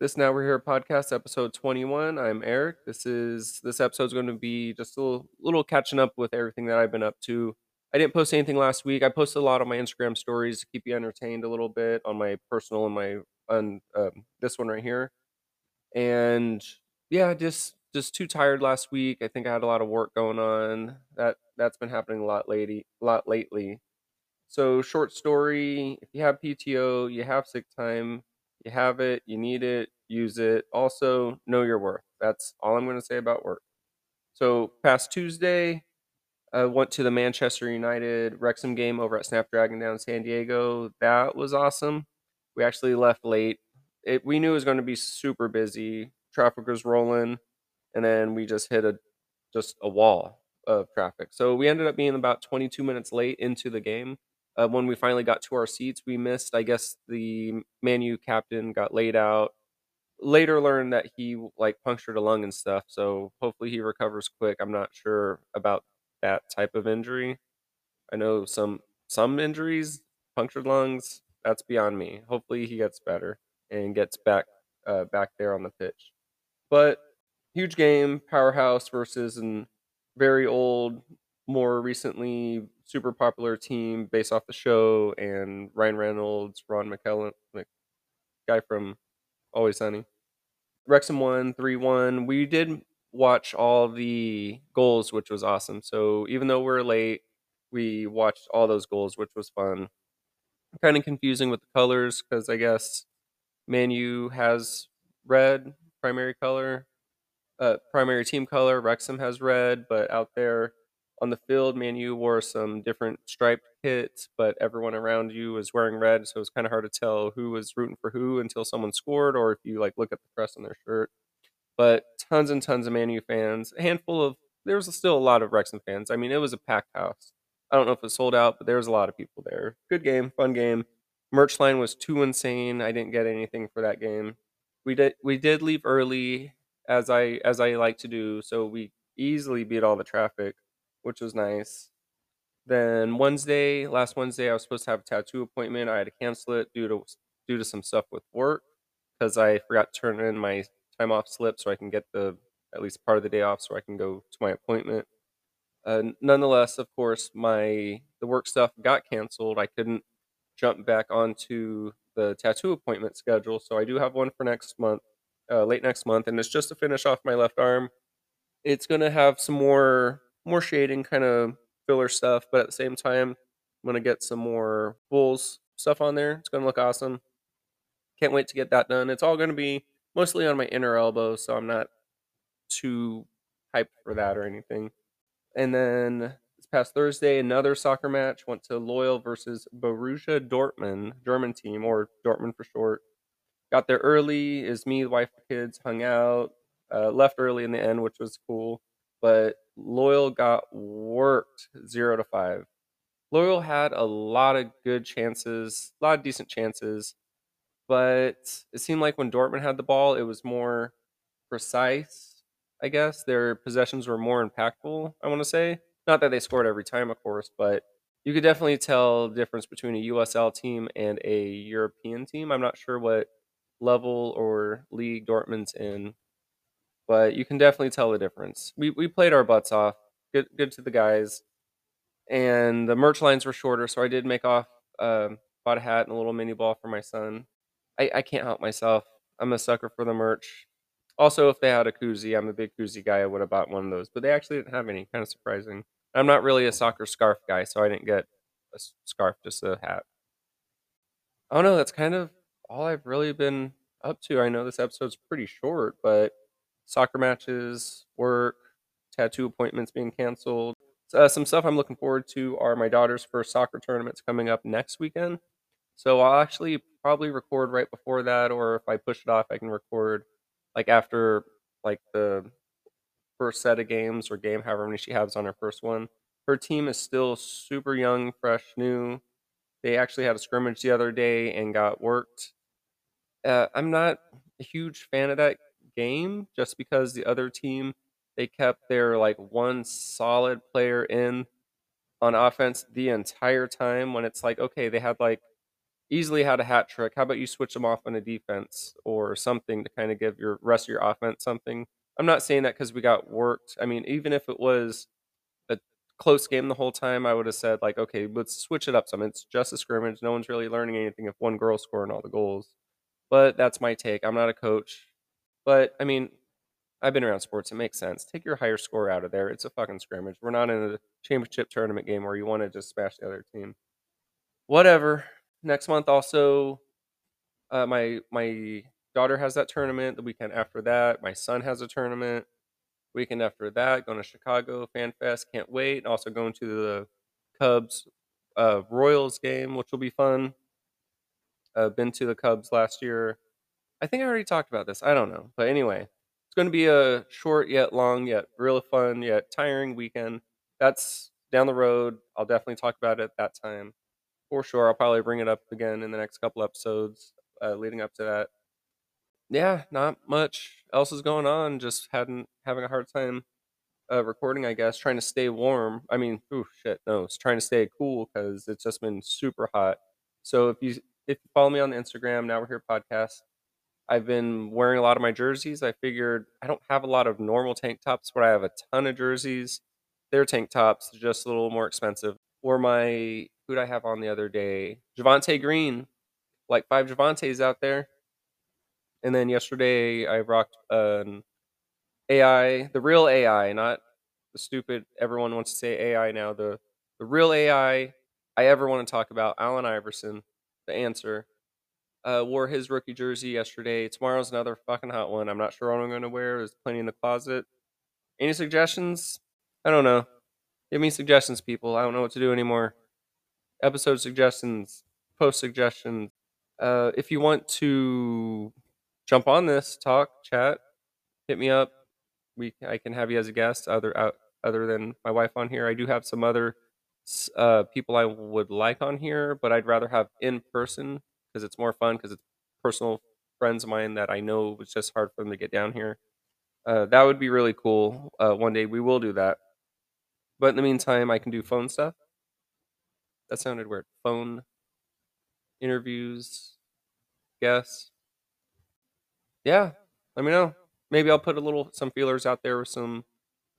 This Now We're Here podcast, episode 21. I'm Eric. This is this episode's going to be just a little, little catching up with everything that I've been up to. I didn't post anything last week. I posted a lot on my Instagram stories to keep you entertained a little bit on my personal and my on um, this one right here. And yeah, just just too tired last week. I think I had a lot of work going on. That that's been happening a lot lately, a lot lately. So short story, if you have PTO, you have sick time, you have it, you need it, use it. Also, know your worth. That's all I'm going to say about work. So past Tuesday, I went to the Manchester United Wrexham game over at Snapdragon down in San Diego. That was awesome. We actually left late. It, we knew it was going to be super busy. Traffic was rolling, and then we just hit a just a wall of traffic. So we ended up being about 22 minutes late into the game. Uh, when we finally got to our seats, we missed. I guess the Manu captain got laid out. Later learned that he like punctured a lung and stuff. So hopefully he recovers quick. I'm not sure about that type of injury. I know some some injuries, punctured lungs. That's beyond me. Hopefully he gets better and gets back uh, back there on the pitch. But huge game, powerhouse versus an very old, more recently super popular team based off the show and Ryan Reynolds, Ron McKellen, like guy from Always Sunny. Wrexham won 3 1. We did watch all the goals, which was awesome. So even though we're late, we watched all those goals, which was fun. Kind of confusing with the colors because I guess Manu has red primary color, uh, primary team color. Wrexham has red, but out there on the field, Manu wore some different striped kits, but everyone around you was wearing red, so it was kind of hard to tell who was rooting for who until someone scored, or if you like look at the crest on their shirt. But tons and tons of Manu fans, a handful of there was still a lot of Wrexham fans. I mean, it was a packed house. I don't know if it sold out, but there was a lot of people there. Good game, fun game. Merch line was too insane. I didn't get anything for that game. We did we did leave early as I as I like to do, so we easily beat all the traffic, which was nice. Then Wednesday, last Wednesday, I was supposed to have a tattoo appointment. I had to cancel it due to due to some stuff with work because I forgot to turn in my time off slip so I can get the at least part of the day off so I can go to my appointment. Uh, nonetheless, of course, my the work stuff got canceled. I couldn't jump back onto the tattoo appointment schedule, so I do have one for next month, uh, late next month, and it's just to finish off my left arm. It's gonna have some more more shading, kind of filler stuff, but at the same time, I'm gonna get some more bulls stuff on there. It's gonna look awesome. Can't wait to get that done. It's all gonna be mostly on my inner elbow, so I'm not too hyped for that or anything. And then this past Thursday, another soccer match went to Loyal versus Borussia Dortmund, German team or Dortmund for short. Got there early. Is me, wife, kids hung out. Uh, left early in the end, which was cool. But Loyal got worked zero to five. Loyal had a lot of good chances, a lot of decent chances, but it seemed like when Dortmund had the ball, it was more precise. I guess their possessions were more impactful. I want to say not that they scored every time, of course, but you could definitely tell the difference between a USL team and a European team. I'm not sure what level or league Dortmund's in, but you can definitely tell the difference. We we played our butts off. Good good to the guys, and the merch lines were shorter, so I did make off. Um, bought a hat and a little mini ball for my son. I, I can't help myself. I'm a sucker for the merch. Also, if they had a koozie, I'm a big koozie guy. I would have bought one of those, but they actually didn't have any. Kind of surprising. I'm not really a soccer scarf guy, so I didn't get a scarf, just a hat. Oh don't. That's kind of all I've really been up to. I know this episode's pretty short, but soccer matches, work, tattoo appointments being canceled. Uh, some stuff I'm looking forward to are my daughter's first soccer tournaments coming up next weekend. So I'll actually probably record right before that, or if I push it off, I can record like after like the first set of games or game, however many she has on her first one. Her team is still super young, fresh, new. They actually had a scrimmage the other day and got worked. Uh, I'm not a huge fan of that game just because the other team they kept their like one solid player in on offense the entire time when it's like okay they had like easily had a hat trick. How about you switch them off on a defense or something to kind of give your rest of your offense something? I'm not saying that because we got worked. I mean, even if it was a close game the whole time, I would have said like, okay, let's switch it up some. It's just a scrimmage. No one's really learning anything if one girl's scoring all the goals. But that's my take. I'm not a coach. But I mean, I've been around sports. It makes sense. Take your higher score out of there. It's a fucking scrimmage. We're not in a championship tournament game where you want to just smash the other team. Whatever. Next month, also, uh, my my daughter has that tournament. The weekend after that, my son has a tournament. Weekend after that, going to Chicago Fan Fest. Can't wait. Also going to the Cubs uh, Royals game, which will be fun. Uh, been to the Cubs last year. I think I already talked about this. I don't know, but anyway, it's going to be a short yet long yet real fun yet tiring weekend. That's down the road. I'll definitely talk about it at that time for sure. I'll probably bring it up again in the next couple episodes uh, leading up to that. Yeah, not much else is going on. Just hadn't having a hard time uh, recording. I guess trying to stay warm. I mean, oh shit, no, it's trying to stay cool because it's just been super hot. So if you if you follow me on Instagram, now we're here podcast. I've been wearing a lot of my jerseys. I figured I don't have a lot of normal tank tops, but I have a ton of jerseys. They're tank tops, just a little more expensive. Or my who'd I have on the other day? Javonte Green, like five Javontes out there. And then yesterday I rocked an AI, the real AI, not the stupid. Everyone wants to say AI now. The the real AI I ever want to talk about, Allen Iverson, the answer. Uh, wore his rookie jersey yesterday. Tomorrow's another fucking hot one. I'm not sure what I'm going to wear. There's plenty in the closet. Any suggestions? I don't know. Give me suggestions, people. I don't know what to do anymore. Episode suggestions, post suggestions. Uh, if you want to jump on this, talk, chat, hit me up. We I can have you as a guest. Other out, other than my wife on here, I do have some other uh, people I would like on here, but I'd rather have in person because it's more fun because it's personal friends of mine that I know it's just hard for them to get down here. Uh, that would be really cool. Uh, one day we will do that. But in the meantime, I can do phone stuff. That sounded weird. Phone interviews, guests. Yeah, let me know. Maybe I'll put a little some feelers out there with some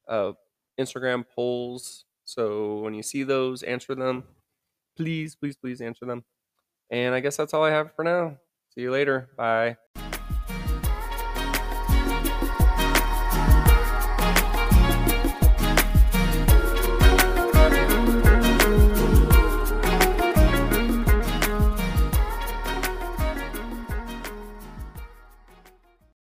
uh, Instagram polls. So when you see those, answer them. Please, please, please answer them. And I guess that's all I have for now. See you later. Bye.